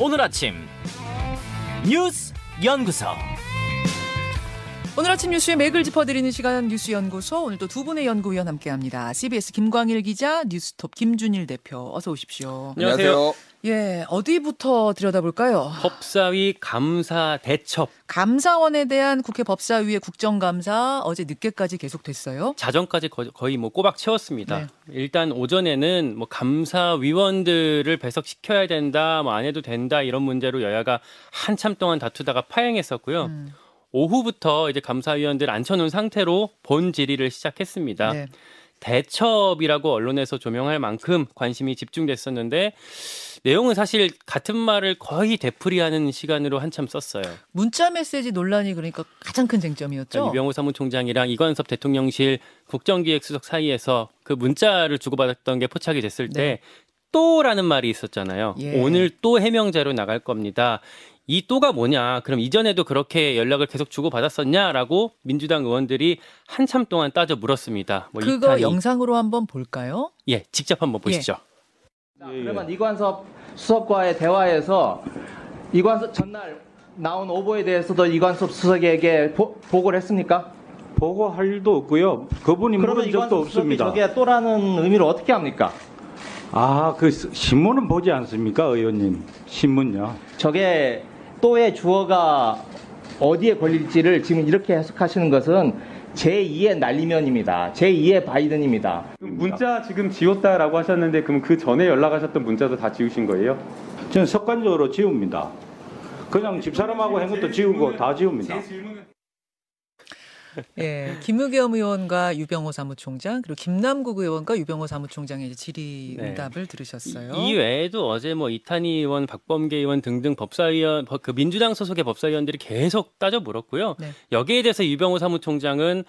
오늘 아침 뉴스 연구소 오늘 아침 뉴스의 맥을 짚어드리는 시간 뉴스 연구소 오늘도 두 분의 연구위원 함께합니다. CBS 김광일 기자, 뉴스톱 김준일 대표 어서 오십시오. 안녕하세요. 예, 어디부터 들여다볼까요? 법사위 감사 대첩 감사원에 대한 국회 법사위의 국정감사 어제 늦게까지 계속됐어요. 자정까지 거, 거의 뭐 꼬박 채웠습니다. 네. 일단 오전에는 뭐 감사위원들을 배석시켜야 된다, 뭐 안 해도 된다 이런 문제로 여야가 한참 동안 다투다가 파행했었고요. 음, 오후부터 이제 감사위원들 앉혀놓은 상태로 본 질의를 시작했습니다. 네. 대첩이라고 언론에서 조명할 만큼 관심이 집중됐었는데 내용은 사실 같은 말을 거의 되풀이하는 시간으로 한참 썼어요. 문자 메시지 논란이 그러니까 가장 큰 쟁점이었죠. 이병호 사무총장이랑 이관섭 대통령실 국정기획수석 사이에서 그 문자를 주고받았던 게 포착이 됐을 때 또라는 말이 있었잖아요. 네. 예. 오늘 또 해명자로 나갈 겁니다. 이 또가 뭐냐? 그럼 이전에도 그렇게 연락을 계속 주고 받았었냐라고 민주당 의원들이 한참 동안 따져 물었습니다. 뭐 그거 이탄이- 영상으로 한번 볼까요? 예, 직접 한번 보시죠. 자, 그러면 이관섭 수석과의 대화에서 이관섭 전날 나온 오보에 대해서도 이관섭 수석에게 보, 보고를 했습니까? 보고할 일도 없고요. 그분이 물은 적도 없습니다. 저게 또라는 의미로 어떻게 합니까? 아, 그 스- 신문은 보지 않습니까, 의원님? 신문요. 저게 또의 주어가 어디에 걸릴지를 지금 이렇게 해석하시는 것은 제2의 날리면입니다. 제2의 바이든입니다. 문자 지금 지웠다라고 하셨는데 그럼 그 전에 연락하셨던 문자도 다 지우신 거예요? 저는 습관적으로 지웁니다. 그냥 집사람하고 한 것도 지우고 다 지웁니다. 예, 김의겸 의원과 유병호 사무총장 그리고 김남국 의원과 유병호 사무총장의 질의응답을 들으셨어요. 이 외에도 어제 뭐 이탄희 의원, 박범계 의원 등등 법사위원, 법- 그 민주당 소속의 법사위원들이 계속 따져 물었고요. 네. 여기에 대해서 유병호 사무총장은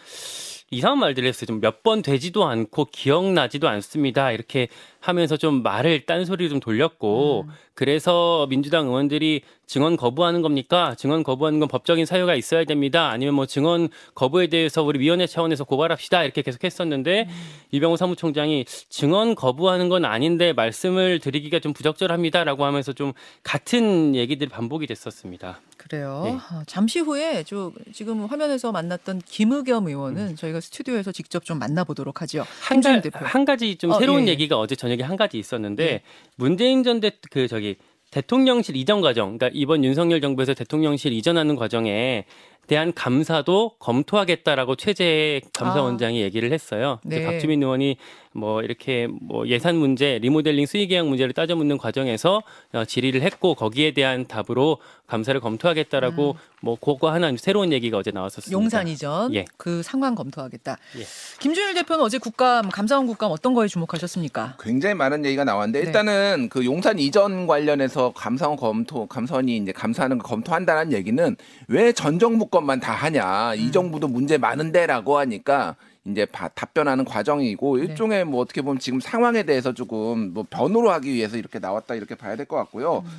이상한 말들을 했어요. 좀 몇 번 되지도 않고 기억나지도 않습니다. 이렇게 하면서 좀 말을 딴소리로 좀 돌렸고 음. 그래서 민주당 의원들이 증언 거부하는 겁니까? 증언 거부하는 건 법적인 사유가 있어야 됩니다. 아니면 뭐 증언 거부에 대해서 우리 위원회 차원에서 고발합시다. 이렇게 계속 했었는데 음. 이병호 사무총장이 증언 거부하는 건 아닌데 말씀을 드리기가 좀 부적절합니다라고 하면서 좀 같은 얘기들이 반복이 됐었습니다. 그래요. 네. 어, 잠시 후에 저 지금 화면에서 만났던 김의겸 의원은 저희가 스튜디오에서 직접 좀 만나보도록 하죠. 한, 가. 한 가지 좀 어, 새로운 예, 예. 얘기가 어제 저녁에 한 가지 있었는데 예. 문재인 전 대 그 저기 대통령실 이전 과정, 그러니까 이번 윤석열 정부에서 대통령실 이전하는 과정에 대한 감사도 검토하겠다라고 최재 감사원장이 얘기를 했어요. 네. 박주민 의원이 뭐 이렇게 뭐 예산 문제, 리모델링 수의 계약 문제를 따져 묻는 과정에서 어, 질의를 했고 거기에 대한 답으로 감사를 검토하겠다라고 뭐 그거 하나 새로운 얘기가 어제 나왔었습니다. 음. 용산 이전 예. 그 상황 검토하겠다. 예. 김준일 대표는 어제 국감 감사원 국감 어떤 거에 주목하셨습니까? 굉장히 많은 얘기가 나왔는데 네. 일단은 그 용산 이전 관련해서 감사원 검토 감사원이 이제 감사하는 거 검토한다는 얘기는 왜 전 정부 것만 다 하냐 음. 이 정부도 문제 많은데라고 하니까 이제 바- 답변하는 과정이고 네. 일종의 뭐 어떻게 보면 지금 상황에 대해서 조금 뭐 변호를 하기 위해서 이렇게 나왔다 이렇게 봐야 될 것 같고요. 음.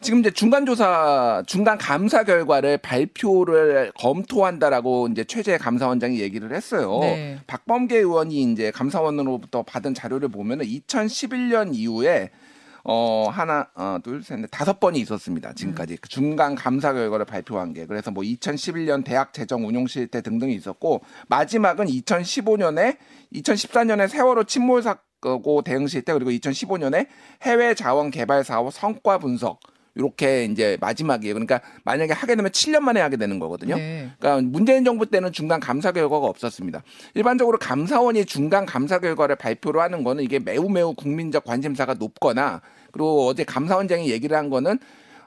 지금 이제 중간 조사 중간 감사 결과를 발표를 검토한다라고 이제 최재 감사원장이 얘기를 했어요. 네. 박범계 의원이 이제 감사원으로부터 받은 자료를 보면은 2011년 이후에 어 하나 어 둘셋넷 다섯 번이 있었습니다. 지금까지 음. 그 중간 감사 결과를 발표한 게 그래서 뭐 2011년 대학 재정 운용 실태 등등이 있었고 마지막은 2015년에 2014년에 세월호 침몰 사고 대응 실태 그리고 2015년에 해외 자원 개발 사업 성과 분석 이렇게 이제 마지막이에요. 그러니까 만약에 하게 되면 7년 만에 하게 되는 거거든요. 네. 그러니까 문재인 정부 때는 중간 감사 결과가 없었습니다. 일반적으로 감사원이 중간 감사 결과를 발표를 하는 거는 이게 매우 매우 국민적 관심사가 높거나 그리고 어제 감사원장이 얘기를 한 거는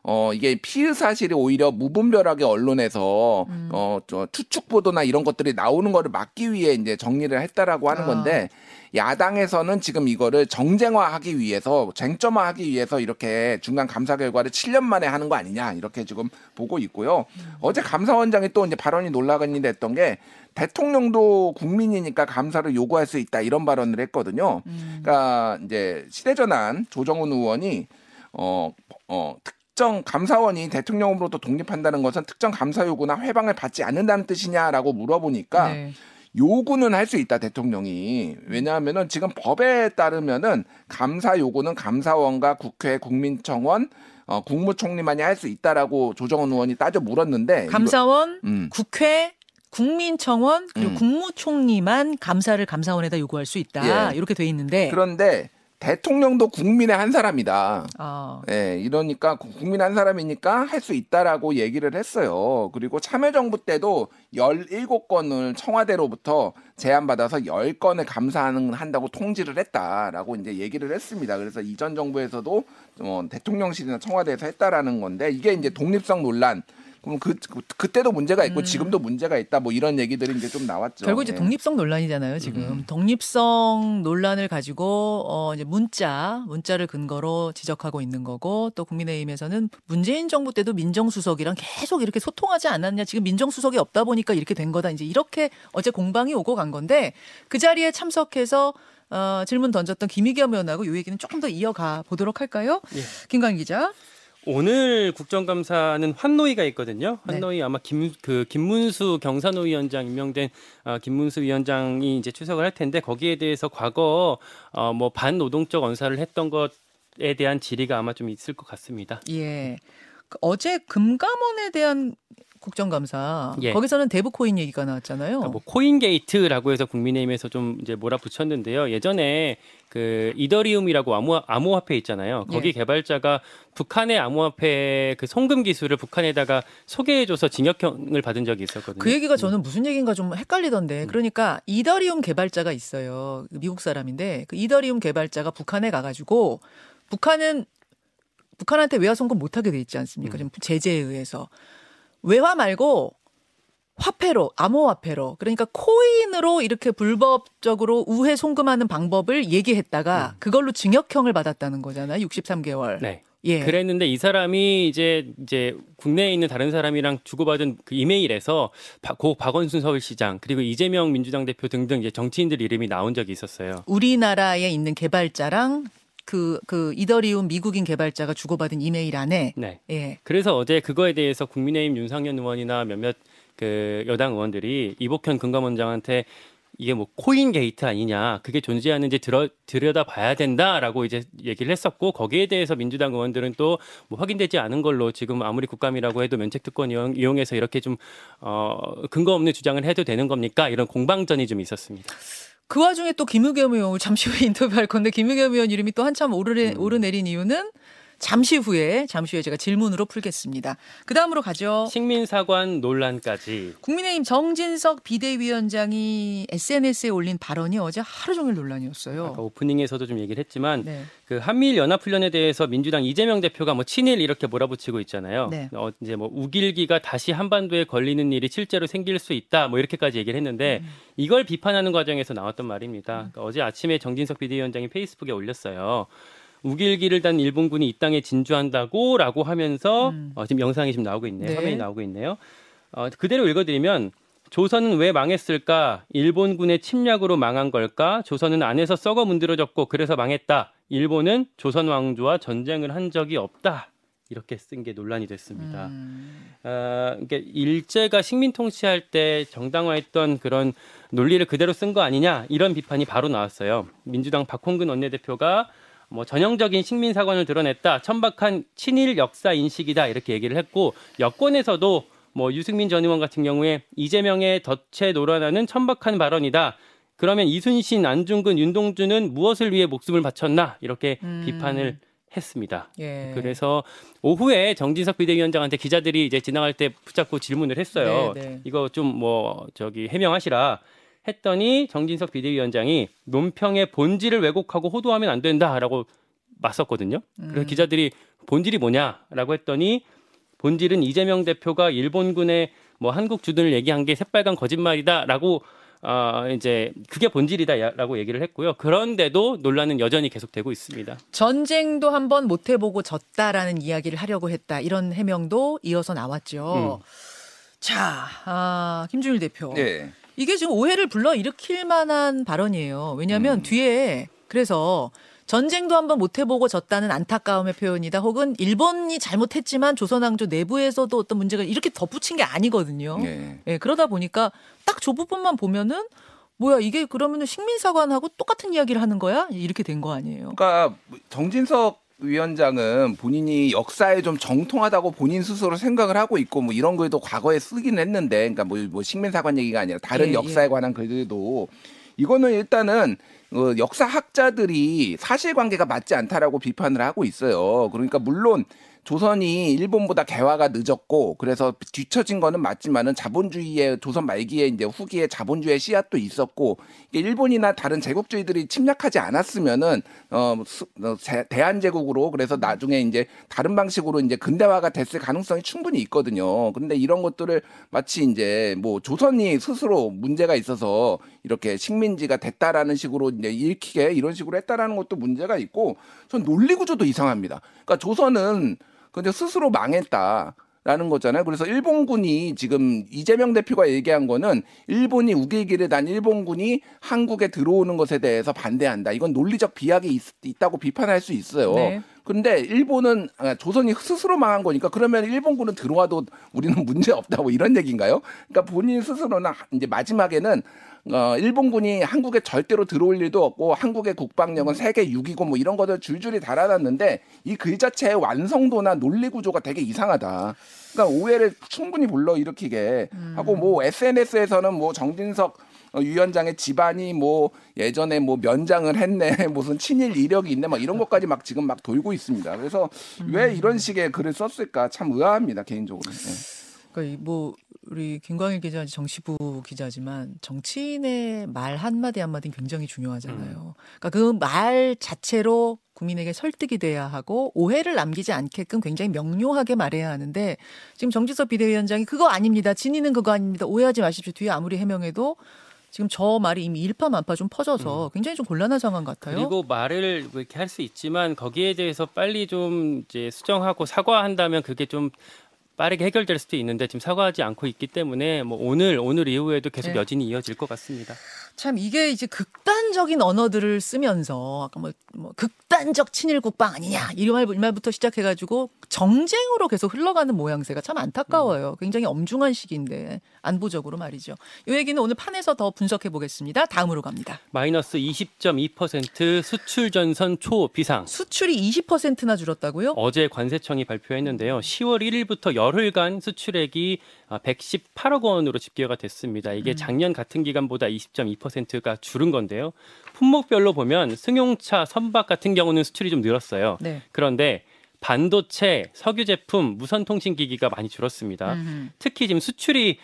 어 이게 피의 사실이 오히려 무분별하게 언론에서 음. 어저 추측 보도나 이런 것들이 나오는 거를 막기 위해 이제 정리를 했다라고 하는 아. 건데 야당에서는 지금 이거를 정쟁화하기 위해서 쟁점화하기 위해서 이렇게 중간 감사 결과를 7년 만에 하는 거 아니냐 이렇게 지금 보고 있고요. 어제 감사원장이 또 이제 발언이 논란이 됐던 게 대통령도 국민이니까 감사를 요구할 수 있다 이런 발언을 했거든요. 그러니까 이제 시대전환 조정훈 의원이 어, 어, 특 정 감사원이 대통령으로부터 독립한다는 것은 특정 감사 요구나 회방을 받지 않는다는 뜻이냐라고 물어보니까 네. 요구는 할 수 있다 대통령이 왜냐하면은 지금 법에 따르면은 감사 요구는 감사원과 국회 국민청원 어, 국무총리만이 할 수 있다라고 조정원 의원이 따져 물었는데 이거- 감사원, 음. 국회, 국민청원 그리고 음. 국무총리만 감사를 감사원에다 요구할 수 있다. 예. 이렇게 돼 있는데 그런데 대통령도 국민의 한 사람이다. 아, 예, 이러니까 구- 국민 한 사람이니까 할 수 있다라고 얘기를 했어요. 그리고 참여정부 때도 17건을 청와대로부터 제안받아서 10건을 감사하는 한다고 통지를 했다라고 이제 얘기를 했습니다. 그래서 이전 정부에서도 어, 대통령실이나 청와대에서 했다라는 건데 이게 이제 독립성 논란 그럼 그, 그 그때도 문제가 있고 지금도 문제가 있다 뭐 이런 얘기들이 이제 좀 나왔죠. 음. 결국 이제 예. 독립성 논란이잖아요, 지금. 독립성 논란을 가지고 어 이제 문자, 문자를 근거로 지적하고 있는 거고 또 국민의힘에서는 문재인 정부 때도 민정수석이랑 계속 이렇게 소통하지 않았냐. 지금 민정수석이 없다 보니까 이렇게 된 거다. 이제 이렇게 어제 공방이 오고 간 건데 그 자리에 참석해서 어, 질문 던졌던 김희겸 의원하고 이 얘기는 조금 더 이어가 보도록 할까요? 예. 김관 기자. 오늘 국정감사는 환노위가 있거든요. 네. 환노위 아마 김 그 김문수 경산호 위원장 임명된 어, 김문수 위원장이 이제 출석을 할 텐데 거기에 대해서 과거 어, 뭐 반노동적 언사를 했던 것에 대한 질의가 아마 좀 있을 것 같습니다. 예. 그 어제 금감원에 대한 국정감사 예. 거기서는 대북 코인 얘기가 나왔잖아요. 그러니까 뭐 코인 게이트라고 해서 국민의힘에서 좀 이제 몰아붙였는데요. 예전에 그 이더리움이라고 암호 암호화폐 있잖아요. 거기 예. 개발자가 북한의 암호화폐 그 송금 기술을 북한에다가 소개해줘서 징역형을 받은 적이 있었거든요. 그 얘기가 저는 무슨 얘기인가 좀 헷갈리던데. 그러니까 이더리움 개발자가 있어요. 미국 사람인데 그 이더리움 개발자가 북한에 가가지고 북한은 북한한테 외화 송금 못하게 돼 있지 않습니까? 지금 제재에 의해서 외화 말고 화폐로 암호화폐로 그러니까 코인으로 이렇게 불법적으로 우회 송금하는 방법을 얘기했다가 그걸로 징역형을 받았다는 거잖아요. 63개월. 네. 예. 그랬는데 이 사람이 이제 이제 국내에 있는 다른 사람이랑 주고받은 그 이메일에서 바- 고 박원순 서울시장 그리고 이재명 민주당 대표 등등 이제 정치인들 이름이 나온 적이 있었어요. 우리나라에 있는 개발자랑 그, 그 이더리움 미국인 개발자가 주고받은 이메일 안에 네. 예. 그래서 어제 그거에 대해서 국민의힘 윤상현 의원이나 몇몇 그 여당 의원들이 이복현 금감원장한테 이게 뭐 코인 게이트 아니냐 그게 존재하는지 들어 들여다 봐야 된다라고 이제 얘기를 했었고 거기에 대해서 민주당 의원들은 또 뭐 확인되지 않은 걸로 지금 아무리 국감이라고 해도 면책 특권 이용, 이용해서 이렇게 좀 어, 근거 없는 주장을 해도 되는 겁니까 이런 공방전이 좀 있었습니다. 그 와중에 또 김의겸 의원 잠시 후에 인터뷰할 건데 김의겸 의원 이름이 또 한참 오르내, 오르내린 이유는 잠시 후에 잠시 후에 제가 질문으로 풀겠습니다. 그 다음으로 가죠. 식민사관 논란까지 국민의힘 정진석 비대위원장이 SNS에 올린 발언이 어제 하루 종일 논란이었어요. 아까 오프닝에서도 좀 얘기를 했지만 네. 그 한미일 연합 훈련에 대해서 민주당 이재명 대표가 뭐 친일 이렇게 몰아붙이고 있잖아요. 네. 어, 이제 뭐 우길기가 다시 한반도에 걸리는 일이 실제로 생길 수 있다. 뭐 이렇게까지 얘기를 했는데 음. 이걸 비판하는 과정에서 나왔던 말입니다. 그러니까 어제 아침에 정진석 비대위원장이 페이스북에 올렸어요. 우길기를 단 일본군이 이 땅에 진주한다고라고 하면서 어, 지금 영상이 지금 나오고 있네요. 음. 네. 화면이 나오고 있네요. 어, 그대로 읽어드리면 조선은 왜 망했을까? 일본군의 침략으로 망한 걸까? 조선은 안에서 썩어 문드러졌고 그래서 망했다. 일본은 조선 왕조와 전쟁을 한 적이 없다. 이렇게 쓴 게 논란이 됐습니다. 음. 어, 그러니까 일제가 식민 통치할 때 정당화했던 그런 논리를 그대로 쓴 거 아니냐 이런 비판이 바로 나왔어요. 민주당 박홍근 원내대표가 뭐 전형적인 식민 사관을 드러냈다, 천박한 친일 역사 인식이다 이렇게 얘기를 했고 여권에서도 뭐 유승민 전 의원 같은 경우에 이재명의 덫에 놀아나는 천박한 발언이다. 그러면 이순신, 안중근, 윤동주는 무엇을 위해 목숨을 바쳤나 이렇게 음. 비판을 했습니다. 예. 그래서 오후에 정진석 비대위원장한테 기자들이 이제 지나갈 때 붙잡고 질문을 했어요. 네, 네. 이거 좀 뭐 저기 해명하시라 했더니 정진석 비대위원장이 논평의 본질을 왜곡하고 호도하면 안 된다라고 맞섰거든요. 음. 그래서 기자들이 본질이 뭐냐라고 했더니 본질은 이재명 대표가 일본군의 뭐 한국 주둔을 얘기한 게 새빨간 거짓말이다라고 아 이제 그게 본질이다라고 얘기를 했고요. 그런데도 논란은 여전히 계속되고 있습니다. 전쟁도 한번 못 해보고 졌다라는 이야기를 하려고 했다. 이런 해명도 이어서 나왔죠. 음. 자, 아, 김준일 대표. 예. 이게 지금 오해를 불러 일으킬 만한 발언이에요. 왜냐하면 음. 뒤에 그래서 전쟁도 한번 못 해보고 졌다는 안타까움의 표현이다. 혹은 일본이 잘못했지만 조선왕조 내부에서도 어떤 문제가 이렇게 덧붙인 게 아니거든요. 예. 예, 그러다 보니까 딱 저 부분만 보면은 뭐야 이게 그러면은 식민사관하고 똑같은 이야기를 하는 거야? 이렇게 된 거 아니에요. 그러니까 정진석 위원장은 본인이 역사에 좀 정통하다고 본인 스스로 생각을 하고 있고 뭐 이런 글도 과거에 쓰긴 했는데 그러니까 뭐, 뭐 식민사관 얘기가 아니라 다른 예, 역사에 예. 관한 글들도 이거는 일단은 어, 역사학자들이 사실관계가 맞지 않다라고 비판을 하고 있어요. 그러니까 물론 조선이 일본보다 개화가 늦었고 그래서 뒤처진 거는 맞지만은 자본주의의 조선 말기에 이제 후기에 자본주의 씨앗도 있었고 일본이나 다른 제국주의들이 침략하지 않았으면은 어, 수- 어, 제- 대한제국으로 그래서 나중에 이제 다른 방식으로 이제 근대화가 됐을 가능성이 충분히 있거든요. 근데 이런 것들을 마치 이제 뭐 조선이 스스로 문제가 있어서 이렇게 식민지가 됐다라는 식으로 이제 읽히게 이런 식으로 했다라는 것도 문제가 있고 전 논리 구조도 이상합니다. 그러니까 조선은 근데 스스로 망했다. 라는 거잖아요. 그래서 일본군이 지금 이재명 대표가 얘기한 거는 일본이 우길기를 단 일본군이 한국에 들어오는 것에 대해서 반대한다. 이건 논리적 비약이 있, 다고 비판할 수 있어요. 네. 근데 일본은 아, 조선이 스스로 망한 거니까 그러면 일본군은 들어와도 우리는 문제 없다고 이런 얘기인가요? 그러니까 본인 스스로는 이제 마지막에는 어, 일본군이 한국에 절대로 들어올 일도 없고 한국의 국방력은 세계 6위고 뭐 이런 것들 줄줄이 달아놨는데 이 글 자체의 완성도나 논리 구조가 되게 이상하다. 그러니까 오해를 충분히 불러일으키게 하고 뭐 SNS에서는 뭐 정진석 어, 위원장의 집안이 뭐 예전에 뭐 면장을 했네 무슨 친일 이력이 있네 막 이런 것까지 막 지금 막 돌고 있습니다. 그래서 왜 이런 식의 글을 썼을까 참 의아합니다 개인적으로. 네. 그러니까 이뭐 우리 김광일 기자 정치부 기자지만 정치인의 말 한마디 한마디는 굉장히 중요하잖아요. 그러니까 그 말 자체로 국민에게 설득이 돼야 하고 오해를 남기지 않게끔 굉장히 명료하게 말해야 하는데 지금 정지석 비대위원장이 그거 아닙니다. 진위는 그거 아닙니다. 오해하지 마십시오. 뒤에 아무리 해명해도 지금 저 말이 이미 일파만파 좀 퍼져서 굉장히 좀 곤란한 상황 같아요. 그리고 말을 뭐 이렇게 할 수 있지만 거기에 대해서 빨리 좀 이제 수정하고 사과한다면 그게 좀 빠르게 해결될 수도 있는데 지금 사과하지 않고 있기 때문에 뭐 오늘 오늘 이후에도 계속 네. 여진이 이어질 것 같습니다. 참 이게 이제 극단적인 언어들을 쓰면서 아까 뭐, 뭐 극단적 친일 국방 아니냐 이런 말, 말부터 시작해가지고 정쟁으로 계속 흘러가는 모양새가 참 안타까워요. 굉장히 엄중한 시기인데 안보적으로 말이죠. 이 얘기는 오늘 판에서 더 분석해 보겠습니다. 다음으로 갑니다. 마이너스 20.2% 수출 전선 초 비상. 수출이 20%나 줄었다고요? 어제 관세청이 발표했는데요. 10월 1일부터 열흘간 수출액이 118억 원으로 집계가 됐습니다. 이게 작년 같은 기간보다 20.2%가 줄은 건데요. 품목별로 보면 승용차, 선박 같은 경우는 수출이 좀 늘었어요. 네. 그런데 반도체, 석유 제품, 무선 통신 기기가 많이 줄었습니다. 음흠. 특히 지금 수출이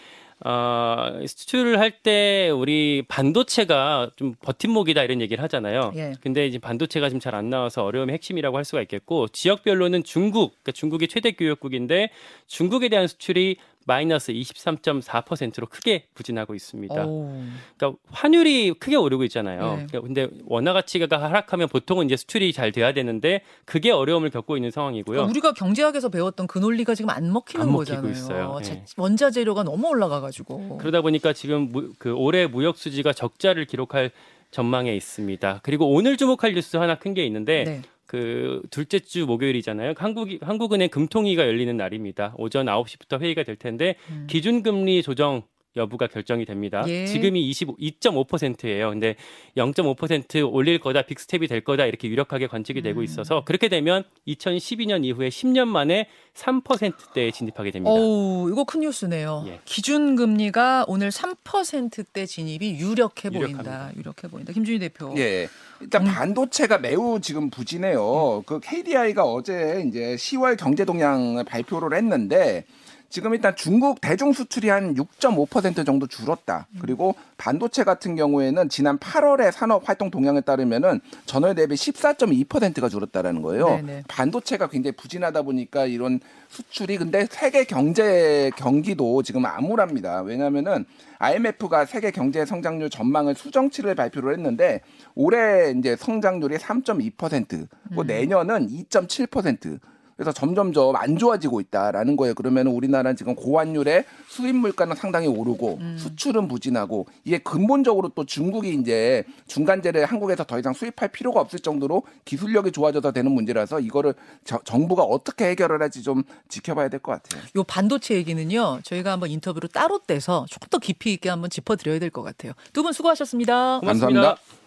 어, 수출을 할 때 우리 반도체가 좀 버팀목이다 이런 얘기를 하잖아요. 예. 근데 이제 반도체가 지금 잘 안 나와서 어려움의 핵심이라고 할 수가 있겠고 지역별로는 중국, 그러니까 중국이 최대 교역국인데 중국에 대한 수출이 마이너스 23.4%로 크게 부진하고 있습니다. 오. 그러니까 환율이 크게 오르고 있잖아요. 네. 그러니까 근데 원화 가치가 하락하면 보통은 이제 수출이 잘 돼야 되는데 그게 어려움을 겪고 있는 상황이고요. 그러니까 우리가 경제학에서 배웠던 그 논리가 지금 안 먹히는 안 먹히고 거잖아요. 있어요. 자- 예. 원자 재료가 너무 올라가 가지고. 그러다 보니까 지금 무, 그 올해 무역 수지가 적자를 기록할 전망에 있습니다. 그리고 오늘 주목할 뉴스 하나 큰 게 있는데 네. 그 둘째 주 목요일이잖아요. 한국 한국은행 금통위가 열리는 날입니다. 오전 9시부터 회의가 될 텐데 기준금리 조정 여부가 결정이 됩니다. 예. 지금이 22.5%예요. 근데 0.5% 올릴 거다, 빅스텝이 될 거다 이렇게 유력하게 관측이 되고 있어서 그렇게 되면 2012년 이후에 10년 만에 3%대에 진입하게 됩니다. 어우, 이거 큰 뉴스네요. 예. 기준 금리가 오늘 3%대 진입이 유력해 보인다. 유력합니다. 유력해 보인다. 김준희 대표. 예. 일단 음. 반도체가 매우 지금 부진해요. 그 KDI가 어제 이제 10월 경제 동향을 발표를 했는데 지금 일단 중국 대중 수출이 한 6.5% 정도 줄었다. 음. 그리고 반도체 같은 경우에는 지난 8월의 산업 활동 동향에 따르면은 전월 대비 14.2%가 줄었다라는 거예요. 네네. 반도체가 굉장히 부진하다 보니까 이런 수출이 근데 세계 경제 경기도 지금 암울합니다. 왜냐하면은 IMF가 세계 경제 성장률 전망을 수정치를 발표를 했는데 올해 이제 성장률이 3.2%, 그 내년은 2.7%. 그래서 점점점 안 좋아지고 있다라는 거예요. 그러면 우리나라는 지금 고환율에 수입 물가는 상당히 오르고 수출은 부진하고 이게 근본적으로 또 중국이 이제 중간재를 한국에서 더 이상 수입할 필요가 없을 정도로 기술력이 좋아져서 되는 문제라서 이거를 저- 정부가 어떻게 해결을 할지 좀 지켜봐야 될 것 같아요. 요 반도체 얘기는요. 저희가 한번 인터뷰로 따로 떼서 조금 더 깊이 있게 한번 짚어드려야 될 것 같아요. 두 분 수고하셨습니다. 고맙습니다. 감사합니다.